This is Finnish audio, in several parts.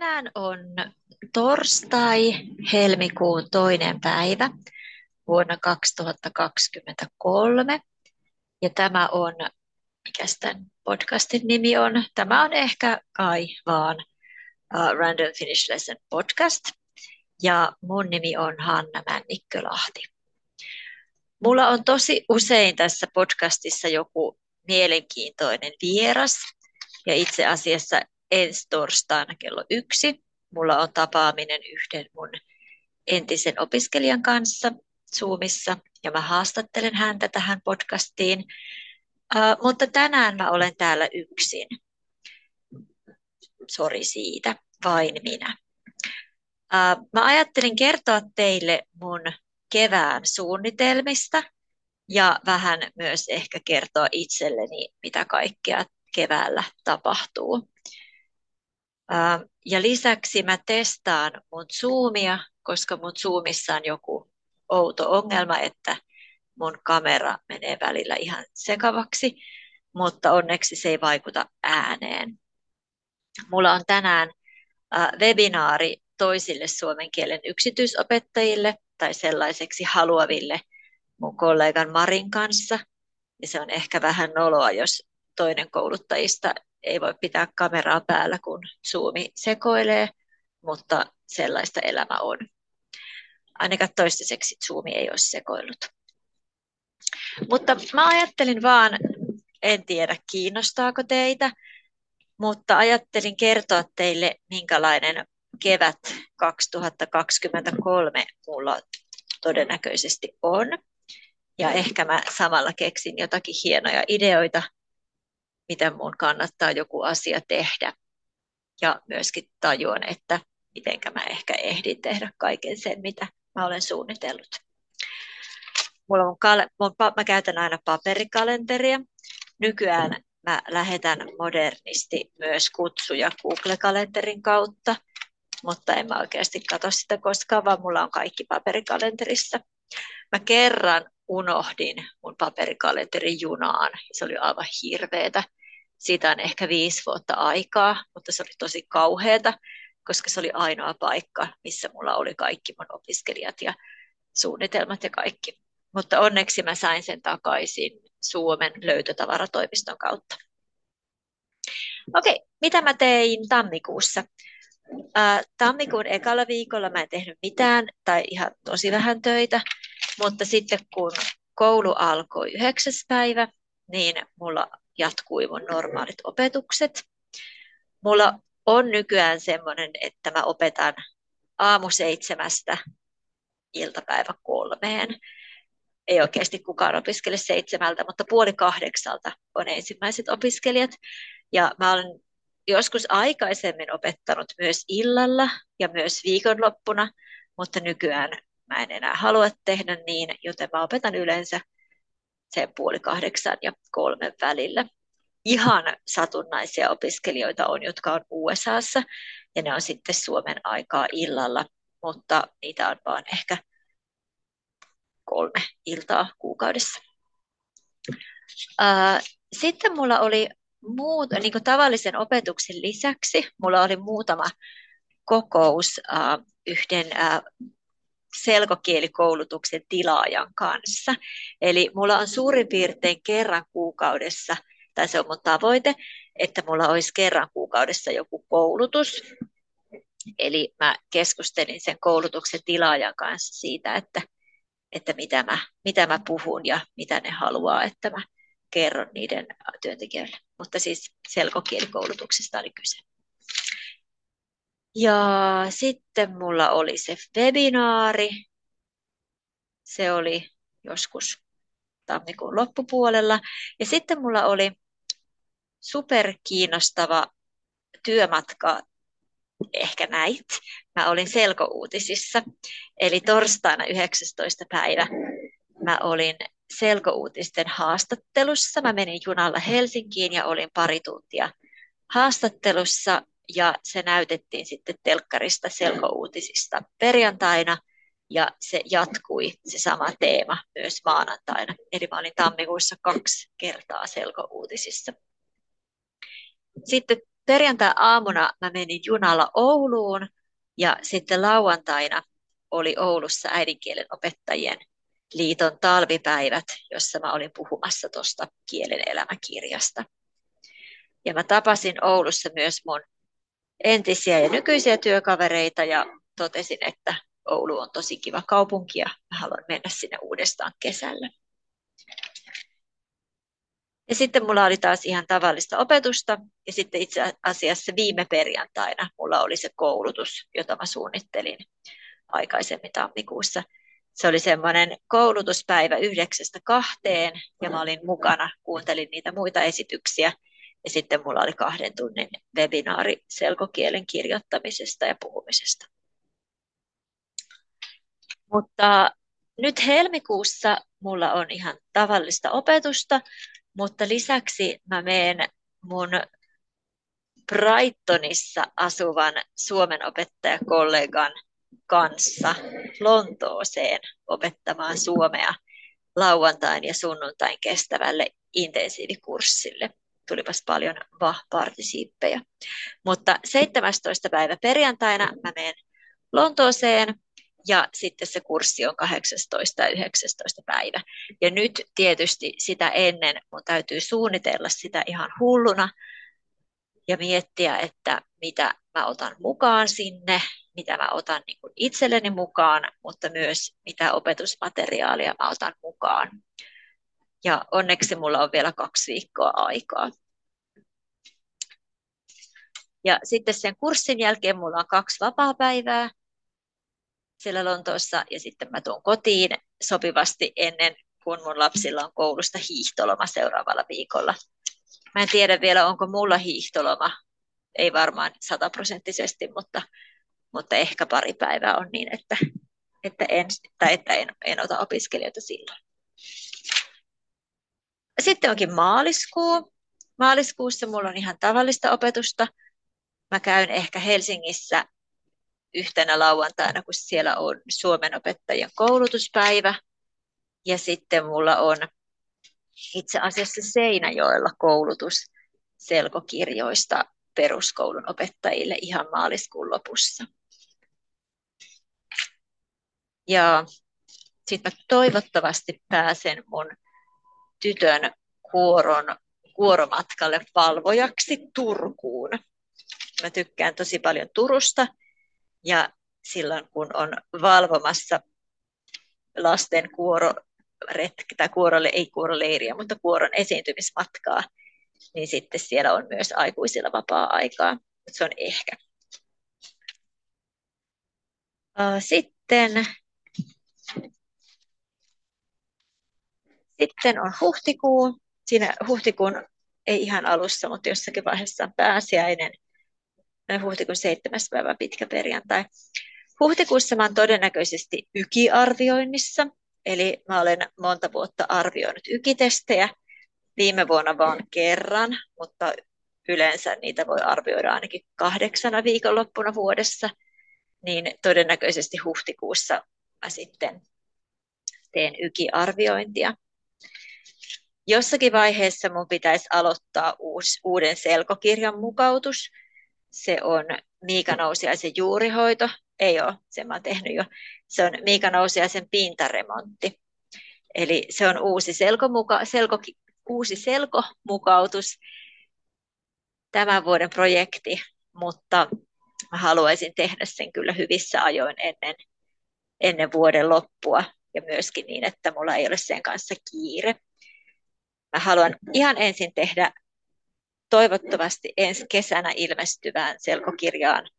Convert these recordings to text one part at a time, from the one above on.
Tänään on torstai, helmikuun toinen päivä vuonna 2023. Ja tämä on, mikä tämän podcastin nimi on? Tämä on ehkä kai vaan uh, Random Finish Lesson podcast. Ja mun nimi on Hanna Männikkölahti. Mulla on tosi usein tässä podcastissa joku mielenkiintoinen vieras. Ja itse asiassa ensi torstaina kello yksi. Mulla on tapaaminen yhden mun entisen opiskelijan kanssa Zoomissa ja mä haastattelen häntä tähän podcastiin. Uh, mutta tänään mä olen täällä yksin. Sori siitä, vain minä. Uh, mä ajattelin kertoa teille mun kevään suunnitelmista ja vähän myös ehkä kertoa itselleni, mitä kaikkea keväällä tapahtuu. Ja lisäksi mä testaan mun Zoomia, koska mun Zoomissa on joku outo ongelma, että mun kamera menee välillä ihan sekavaksi, mutta onneksi se ei vaikuta ääneen. Mulla on tänään webinaari toisille suomen kielen yksityisopettajille tai sellaiseksi haluaville mun kollegan Marin kanssa. Ja se on ehkä vähän noloa, jos toinen kouluttajista ei voi pitää kameraa päällä, kun Zoomi sekoilee, mutta sellaista elämä on. Ainakaan toistaiseksi Zoomi ei ole sekoillut. Mutta mä ajattelin vaan, en tiedä kiinnostaako teitä, mutta ajattelin kertoa teille, minkälainen kevät 2023 mulla todennäköisesti on. Ja ehkä mä samalla keksin jotakin hienoja ideoita miten mun kannattaa joku asia tehdä. Ja myöskin tajuan, että miten mä ehkä ehdin tehdä kaiken sen, mitä mä olen suunnitellut. Mulla on kal- mun, mä käytän aina paperikalenteria. Nykyään mä lähetän modernisti myös kutsuja Google-kalenterin kautta, mutta en mä oikeasti katso sitä koskaan, vaan mulla on kaikki paperikalenterissa. Mä kerran unohdin mun paperikalenterin junaan. Se oli aivan hirveetä. Siitä on ehkä viisi vuotta aikaa, mutta se oli tosi kauheata, koska se oli ainoa paikka, missä mulla oli kaikki mun opiskelijat ja suunnitelmat ja kaikki. Mutta onneksi mä sain sen takaisin Suomen löytötavaratoimiston kautta. Okei, mitä mä tein tammikuussa? Tammikuun ekalla viikolla mä en tehnyt mitään tai ihan tosi vähän töitä, mutta sitten kun koulu alkoi yhdeksäs päivä, niin mulla jatkui mun normaalit opetukset. Mulla on nykyään semmoinen, että mä opetan aamu seitsemästä iltapäivä kolmeen. Ei oikeasti kukaan opiskele seitsemältä, mutta puoli kahdeksalta on ensimmäiset opiskelijat. Ja mä olen joskus aikaisemmin opettanut myös illalla ja myös viikonloppuna, mutta nykyään mä en enää halua tehdä niin, joten mä opetan yleensä se puoli kahdeksan ja kolmen välillä. Ihan satunnaisia opiskelijoita on, jotka on USAssa, ja ne on sitten Suomen aikaa illalla, mutta niitä on vaan ehkä kolme iltaa kuukaudessa. Sitten mulla oli muut, niin kuin tavallisen opetuksen lisäksi, mulla oli muutama kokous yhden selkokielikoulutuksen tilaajan kanssa. Eli mulla on suurin piirtein kerran kuukaudessa, tai se on mun tavoite, että mulla olisi kerran kuukaudessa joku koulutus. Eli mä keskustelin sen koulutuksen tilaajan kanssa siitä, että, että mitä, mä, mitä mä puhun ja mitä ne haluaa, että mä kerron niiden työntekijöille. Mutta siis selkokielikoulutuksesta oli kyse. Ja sitten mulla oli se webinaari. Se oli joskus tammikuun loppupuolella. Ja sitten mulla oli superkiinnostava työmatka, ehkä näit. Mä olin selkouutisissa, eli torstaina 19. päivä mä olin selkouutisten haastattelussa. Mä menin junalla Helsinkiin ja olin pari tuntia haastattelussa ja se näytettiin sitten telkkarista selkouutisista perjantaina ja se jatkui se sama teema myös maanantaina. Eli mä olin tammikuussa kaksi kertaa selkouutisissa. Sitten perjantai-aamuna mä menin junalla Ouluun ja sitten lauantaina oli Oulussa äidinkielen opettajien liiton talvipäivät, jossa mä olin puhumassa tuosta kielen elämäkirjasta. Ja mä tapasin Oulussa myös mun entisiä ja nykyisiä työkavereita ja totesin, että Oulu on tosi kiva kaupunki ja haluan mennä sinne uudestaan kesällä. Ja sitten mulla oli taas ihan tavallista opetusta ja sitten itse asiassa viime perjantaina mulla oli se koulutus, jota mä suunnittelin aikaisemmin tammikuussa. Se oli semmoinen koulutuspäivä yhdeksästä kahteen ja mä olin mukana, kuuntelin niitä muita esityksiä ja sitten mulla oli kahden tunnin webinaari selkokielen kirjoittamisesta ja puhumisesta. Mutta nyt helmikuussa mulla on ihan tavallista opetusta, mutta lisäksi mä menen mun Brightonissa asuvan suomen opettajakollegan kanssa Lontooseen opettamaan suomea lauantain ja sunnuntain kestävälle intensiivikurssille. Tulipas paljon va-partisiippejä. Mutta 17. päivä perjantaina mä menen Lontooseen ja sitten se kurssi on 18 ja 19 päivä. Ja nyt tietysti sitä ennen mun täytyy suunnitella sitä ihan hulluna ja miettiä, että mitä mä otan mukaan sinne, mitä mä otan niin kuin itselleni mukaan, mutta myös mitä opetusmateriaalia mä otan mukaan. Ja onneksi mulla on vielä kaksi viikkoa aikaa. Ja sitten sen kurssin jälkeen mulla on kaksi vapaa-päivää siellä Lontoossa ja sitten mä tuun kotiin sopivasti ennen kuin mun lapsilla on koulusta hiihtoloma seuraavalla viikolla. Mä en tiedä vielä, onko mulla hiihtoloma. Ei varmaan sataprosenttisesti, mutta, mutta ehkä pari päivää on niin, että, että, en, tai että en, en ota opiskelijoita silloin. Sitten onkin maaliskuu. Maaliskuussa mulla on ihan tavallista opetusta. Mä käyn ehkä Helsingissä yhtenä lauantaina, kun siellä on Suomen opettajien koulutuspäivä. Ja sitten mulla on itse asiassa Seinäjoella koulutus selkokirjoista peruskoulun opettajille ihan maaliskuun lopussa. Ja sitten toivottavasti pääsen mun tytön kuoron, kuoromatkalle valvojaksi Turkuun. Mä tykkään tosi paljon Turusta ja silloin kun on valvomassa lasten kuoro retki, tai kuorolle, ei kuoroleiriä, mutta kuoron esiintymismatkaa, niin sitten siellä on myös aikuisilla vapaa-aikaa. Se on ehkä. Sitten, sitten on huhtikuu. Siinä huhtikuun ei ihan alussa, mutta jossakin vaiheessa on pääsiäinen – huhtikuun 7. päivä pitkä perjantai. Huhtikuussa mä olen todennäköisesti ykiarvioinnissa, eli mä olen monta vuotta arvioinut ykitestejä, viime vuonna vain kerran, mutta yleensä niitä voi arvioida ainakin kahdeksana viikonloppuna vuodessa, niin todennäköisesti huhtikuussa mä sitten teen ykiarviointia. Jossakin vaiheessa mun pitäisi aloittaa uusi, uuden selkokirjan mukautus, se on Miika Nousiaisen juurihoito. Ei ole, sen mä oon tehnyt jo. Se on Miika Nousiaisen pintaremontti. Eli se on uusi, selkomuka, selko, uusi selkomukautus tämän vuoden projekti, mutta mä haluaisin tehdä sen kyllä hyvissä ajoin ennen, ennen vuoden loppua ja myöskin niin, että mulla ei ole sen kanssa kiire. Mä haluan ihan ensin tehdä toivottavasti ensi kesänä ilmestyvään selkokirjaan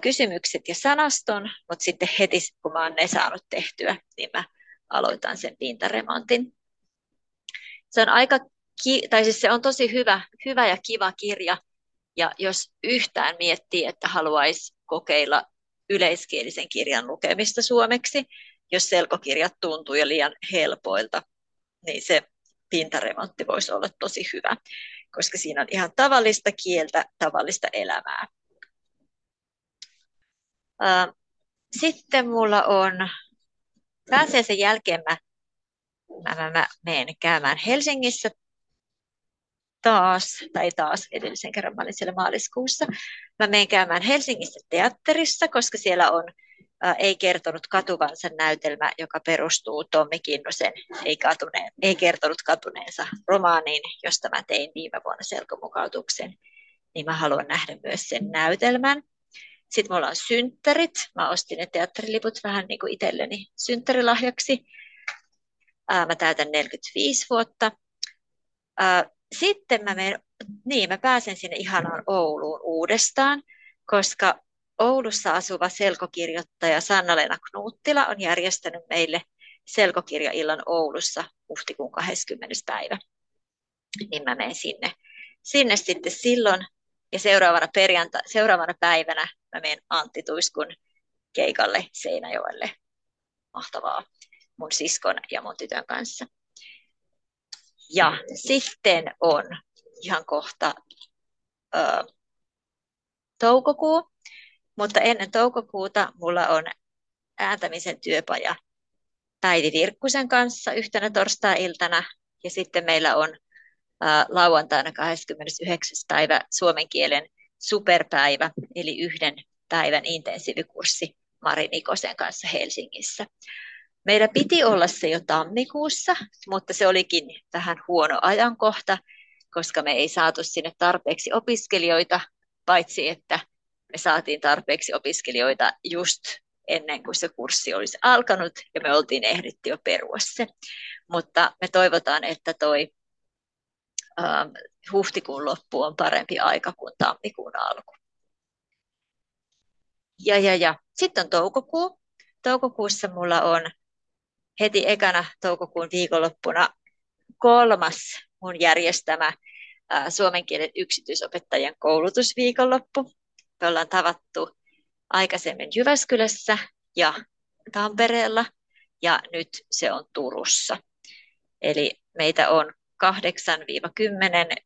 kysymykset ja sanaston, mutta sitten heti kun mä oon ne saanut tehtyä, niin mä aloitan sen pintaremontin. Se on aika, tai siis se on tosi hyvä, hyvä ja kiva kirja, ja jos yhtään miettii, että haluaisi kokeilla yleiskielisen kirjan lukemista suomeksi, jos selkokirjat tuntuu jo liian helpoilta, niin se pintaremontti voisi olla tosi hyvä koska siinä on ihan tavallista kieltä, tavallista elämää. Sitten mulla on, pääsiäisen jälkeen mä, mä, mä, mä menen käymään Helsingissä taas, tai taas edellisen kerran mä olin siellä maaliskuussa. Mä menen käymään Helsingissä teatterissa, koska siellä on Ei kertonut katuvansa näytelmä, joka perustuu Tommi Kinnusen Ei, katuneen, ei kertonut katuneensa romaaniin, josta mä tein viime vuonna selkomukautuksen. Niin mä haluan nähdä myös sen näytelmän. Sitten mulla on synttärit. Mä ostin ne teatteriliput vähän niin kuin itselleni synttärilahjaksi. Mä täytän 45 vuotta. Sitten mä, menen, niin, mä pääsen sinne ihanaan Ouluun uudestaan, koska Oulussa asuva selkokirjoittaja Sanna-Leena Knuuttila on järjestänyt meille selkokirjaillan Oulussa huhtikuun 20. päivä. Niin mä menen sinne, sinne sitten silloin. Ja seuraavana, perjanta, seuraavana päivänä mä menen Antti Tuiskun keikalle Seinäjoelle. Mahtavaa mun siskon ja mun tytön kanssa. Ja sitten on ihan kohta ö, toukokuu, mutta ennen toukokuuta mulla on ääntämisen työpaja Päivi Virkkusen kanssa yhtenä torstai-iltana. Ja sitten meillä on ö, lauantaina 29. päivä suomen kielen superpäivä, eli yhden päivän intensiivikurssi Mari Nikosen kanssa Helsingissä. Meillä piti olla se jo tammikuussa, mutta se olikin vähän huono ajankohta, koska me ei saatu sinne tarpeeksi opiskelijoita, paitsi että me saatiin tarpeeksi opiskelijoita just ennen kuin se kurssi olisi alkanut ja me oltiin ehditty jo perua se. Mutta me toivotaan, että toi ähm, huhtikuun loppu on parempi aika kuin tammikuun alku. Ja, ja, ja. Sitten on toukokuu. Toukokuussa mulla on heti ekana toukokuun viikonloppuna kolmas mun järjestämä ää, suomen kielen yksityisopettajien koulutusviikonloppu. Me ollaan tavattu aikaisemmin Jyväskylässä ja Tampereella ja nyt se on Turussa. Eli meitä on 8-10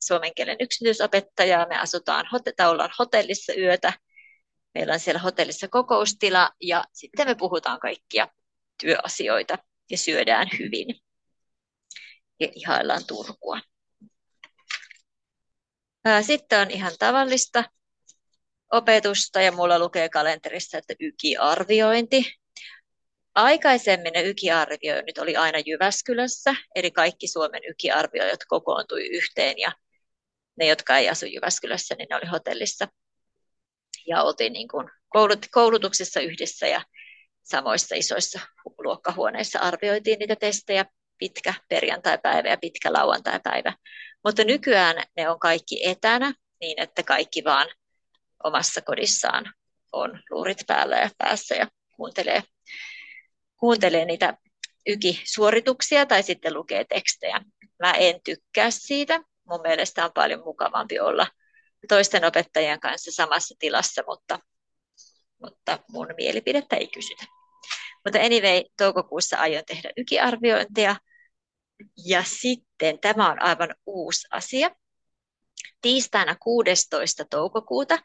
suomen kielen yksityisopettajaa. Me asutaan, ollaan hotellissa yötä. Meillä on siellä hotellissa kokoustila ja sitten me puhutaan kaikkia työasioita ja syödään hyvin ja ihaillaan Turkua. Sitten on ihan tavallista opetusta ja mulla lukee kalenterissa, että ykiarviointi. Aikaisemmin ne ykiarvioinnit oli aina Jyväskylässä, eli kaikki Suomen ykiarvioijat kokoontui yhteen ja ne, jotka ei asu Jyväskylässä, niin ne oli hotellissa. Ja oltiin niin kuin koulutuksessa yhdessä ja samoissa isoissa luokkahuoneissa arvioitiin niitä testejä pitkä perjantai-päivä ja pitkä lauantai-päivä. Mutta nykyään ne on kaikki etänä niin, että kaikki vaan omassa kodissaan on luurit päällä ja päässä ja kuuntelee, kuuntelee niitä ykisuorituksia tai sitten lukee tekstejä. Mä en tykkää siitä. Mun mielestä on paljon mukavampi olla toisten opettajien kanssa samassa tilassa, mutta, mutta mun mielipidettä ei kysytä. Mutta anyway, toukokuussa aion tehdä ykiarviointia. Ja sitten tämä on aivan uusi asia. Tiistaina 16. toukokuuta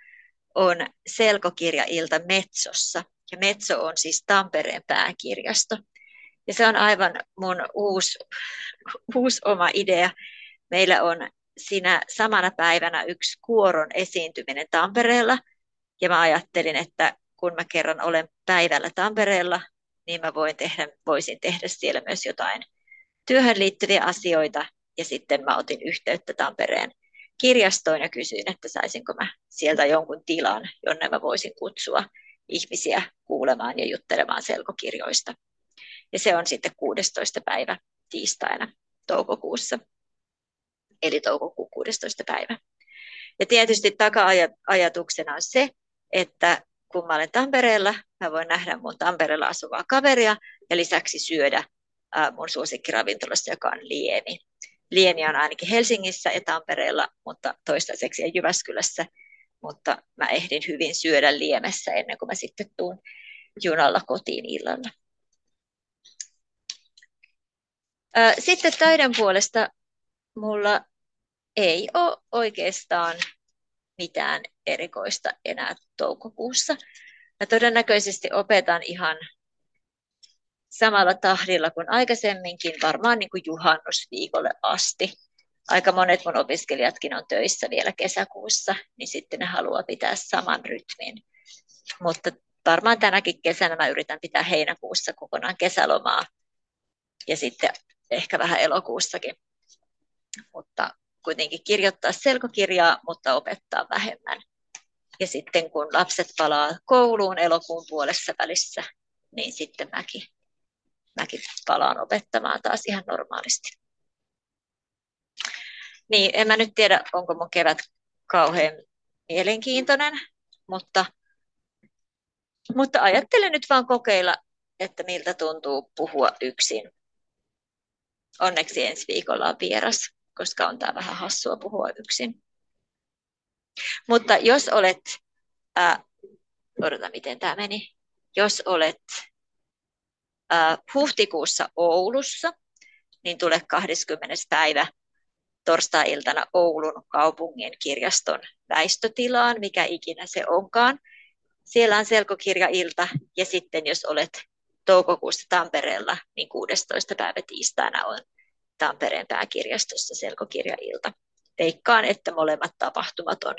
on selkokirjailta Metsossa. Ja Metso on siis Tampereen pääkirjasto. Ja se on aivan mun uusi, uusi oma idea. Meillä on siinä samana päivänä yksi kuoron esiintyminen Tampereella. Ja mä ajattelin, että kun mä kerran olen päivällä Tampereella, niin mä voin tehdä, voisin tehdä siellä myös jotain työhön liittyviä asioita. Ja sitten mä otin yhteyttä Tampereen kirjastoon ja kysyin, että saisinko mä sieltä jonkun tilan, jonne mä voisin kutsua ihmisiä kuulemaan ja juttelemaan selkokirjoista. Ja se on sitten 16. päivä tiistaina toukokuussa, eli toukokuun 16. päivä. Ja tietysti taka-ajatuksena on se, että kun mä olen Tampereella, mä voin nähdä mun Tampereella asuvaa kaveria ja lisäksi syödä mun suosikkiravintolassa, joka on Liemi. Liemi on ainakin Helsingissä ja Tampereella, mutta toistaiseksi ja Jyväskylässä, mutta mä ehdin hyvin syödä Liemessä ennen kuin mä sitten tuun junalla kotiin illalla. Sitten töiden puolesta mulla ei ole oikeastaan mitään erikoista enää toukokuussa. Mä todennäköisesti opetan ihan samalla tahdilla kuin aikaisemminkin, varmaan niin kuin juhannusviikolle asti. aika monet mun opiskelijatkin on töissä vielä kesäkuussa, niin sitten ne haluaa pitää saman rytmin. Mutta varmaan tänäkin kesänä mä yritän pitää heinäkuussa kokonaan kesälomaa ja sitten ehkä vähän elokuussakin. Mutta kuitenkin kirjoittaa selkokirjaa, mutta opettaa vähemmän. Ja sitten kun lapset palaa kouluun elokuun puolessa välissä, niin sitten mäkin, mäkin palaan opettamaan taas ihan normaalisti. Niin, en mä nyt tiedä, onko mun kevät kauhean mielenkiintoinen, mutta, mutta ajattelen nyt vaan kokeilla, että miltä tuntuu puhua yksin. Onneksi ensi viikolla on vieras, koska on tämä vähän hassua puhua yksin. Mutta jos olet, ää, odota miten tämä meni, jos olet ää, huhtikuussa Oulussa, niin tule 20. päivä torstai-iltana Oulun kaupungin kirjaston väistötilaan, mikä ikinä se onkaan. Siellä on selkokirjailta ja sitten jos olet toukokuussa Tampereella, niin 16. päivä tiistaina on Tampereen pääkirjastossa selkokirjailta. Veikkaan, että molemmat tapahtumat on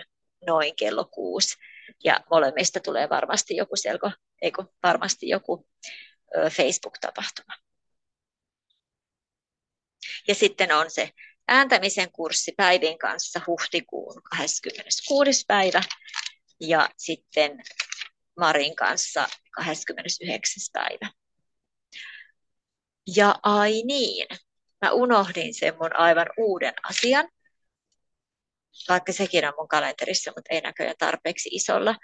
noin kello kuusi ja molemmista tulee varmasti joku selko, eikö, varmasti joku Facebook-tapahtuma. Ja sitten on se ääntämisen kurssi Päivin kanssa huhtikuun 26. päivä ja sitten Marin kanssa 29. päivä. Ja ai niin, mä unohdin sen mun aivan uuden asian, vaikka sekin on mun kalenterissa, mutta ei näköjään tarpeeksi isolla.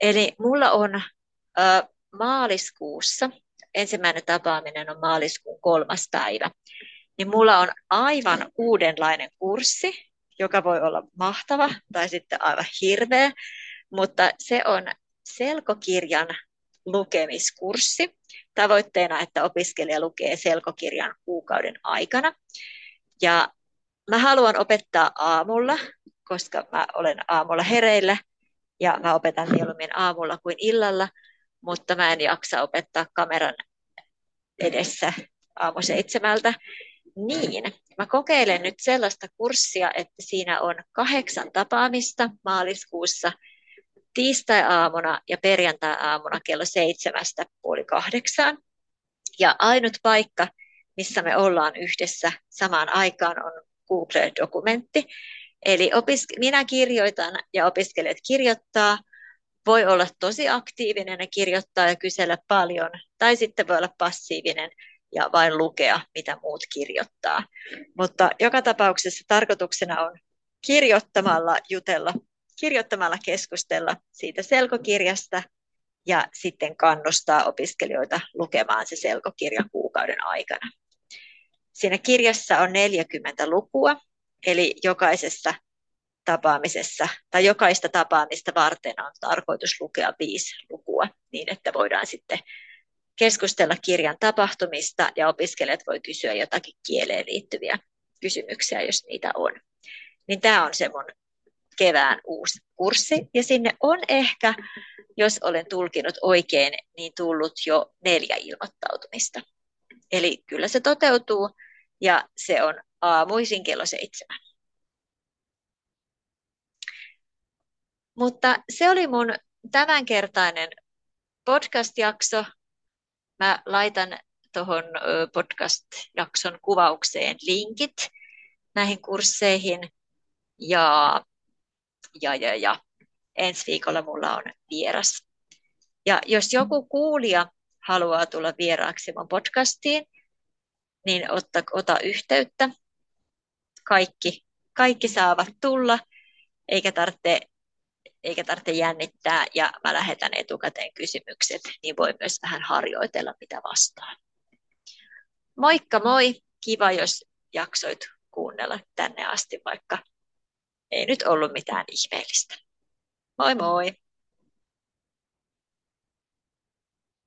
Eli mulla on ö, maaliskuussa, ensimmäinen tapaaminen on maaliskuun kolmas päivä, niin mulla on aivan uudenlainen kurssi, joka voi olla mahtava tai sitten aivan hirveä, mutta se on selkokirjan lukemiskurssi. Tavoitteena, että opiskelija lukee selkokirjan kuukauden aikana. Ja mä haluan opettaa aamulla, koska mä olen aamulla hereillä ja mä opetan mieluummin aamulla kuin illalla, mutta mä en jaksa opettaa kameran edessä aamu seitsemältä. Niin, mä kokeilen nyt sellaista kurssia, että siinä on kahdeksan tapaamista maaliskuussa tiistai-aamuna ja perjantai-aamuna kello seitsemästä puoli kahdeksaan. Ja ainut paikka, missä me ollaan yhdessä samaan aikaan, on Google-dokumentti. Eli opis- minä kirjoitan ja opiskelijat kirjoittaa. Voi olla tosi aktiivinen ja kirjoittaa ja kysellä paljon, tai sitten voi olla passiivinen ja vain lukea, mitä muut kirjoittaa. Mutta joka tapauksessa tarkoituksena on kirjoittamalla jutella, kirjoittamalla keskustella siitä selkokirjasta ja sitten kannustaa opiskelijoita lukemaan se selkokirja kuukauden aikana. Siinä kirjassa on 40 lukua, eli jokaisessa tapaamisessa tai jokaista tapaamista varten on tarkoitus lukea viisi lukua niin, että voidaan sitten keskustella kirjan tapahtumista ja opiskelijat voi kysyä jotakin kieleen liittyviä kysymyksiä, jos niitä on. Niin tämä on se mun kevään uusi kurssi ja sinne on ehkä, jos olen tulkinut oikein, niin tullut jo neljä ilmoittautumista. Eli kyllä se toteutuu ja se on aamuisin kello seitsemän. Mutta se oli mun tämänkertainen podcast-jakso. Mä laitan tuohon podcast-jakson kuvaukseen linkit näihin kursseihin. Ja, ja, ja, ja ensi viikolla mulla on vieras. Ja jos joku kuulija haluaa tulla vieraaksi mun podcastiin, niin otta, ota yhteyttä. Kaikki, kaikki saavat tulla, eikä tarvitse, eikä tarvitse jännittää, ja mä lähetän etukäteen kysymykset, niin voi myös vähän harjoitella, mitä vastaan. Moikka moi! Kiva, jos jaksoit kuunnella tänne asti, vaikka ei nyt ollut mitään ihmeellistä. Moi moi!